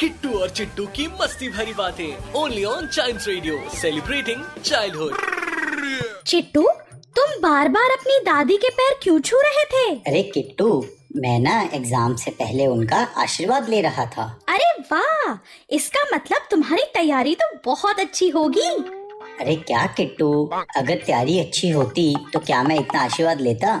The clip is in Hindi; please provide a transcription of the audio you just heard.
Kittu और चिट्टू की मस्ती भरी बातें only on Child Radio celebrating childhood Chittu तुम बार बार अपनी दादी के पैर क्यों छू रहे थे? अरे किट्टू मैं ना एग्ज़ाम से पहले उनका आशीर्वाद ले रहा था। अरे वाह! इसका मतलब तुम्हारी तैयारी तो बहुत अच्छी होगी। अरे क्या किट्टू अगर तैयारी अच्छी होती तो क्या मैं इतना आशीर्वाद लेता?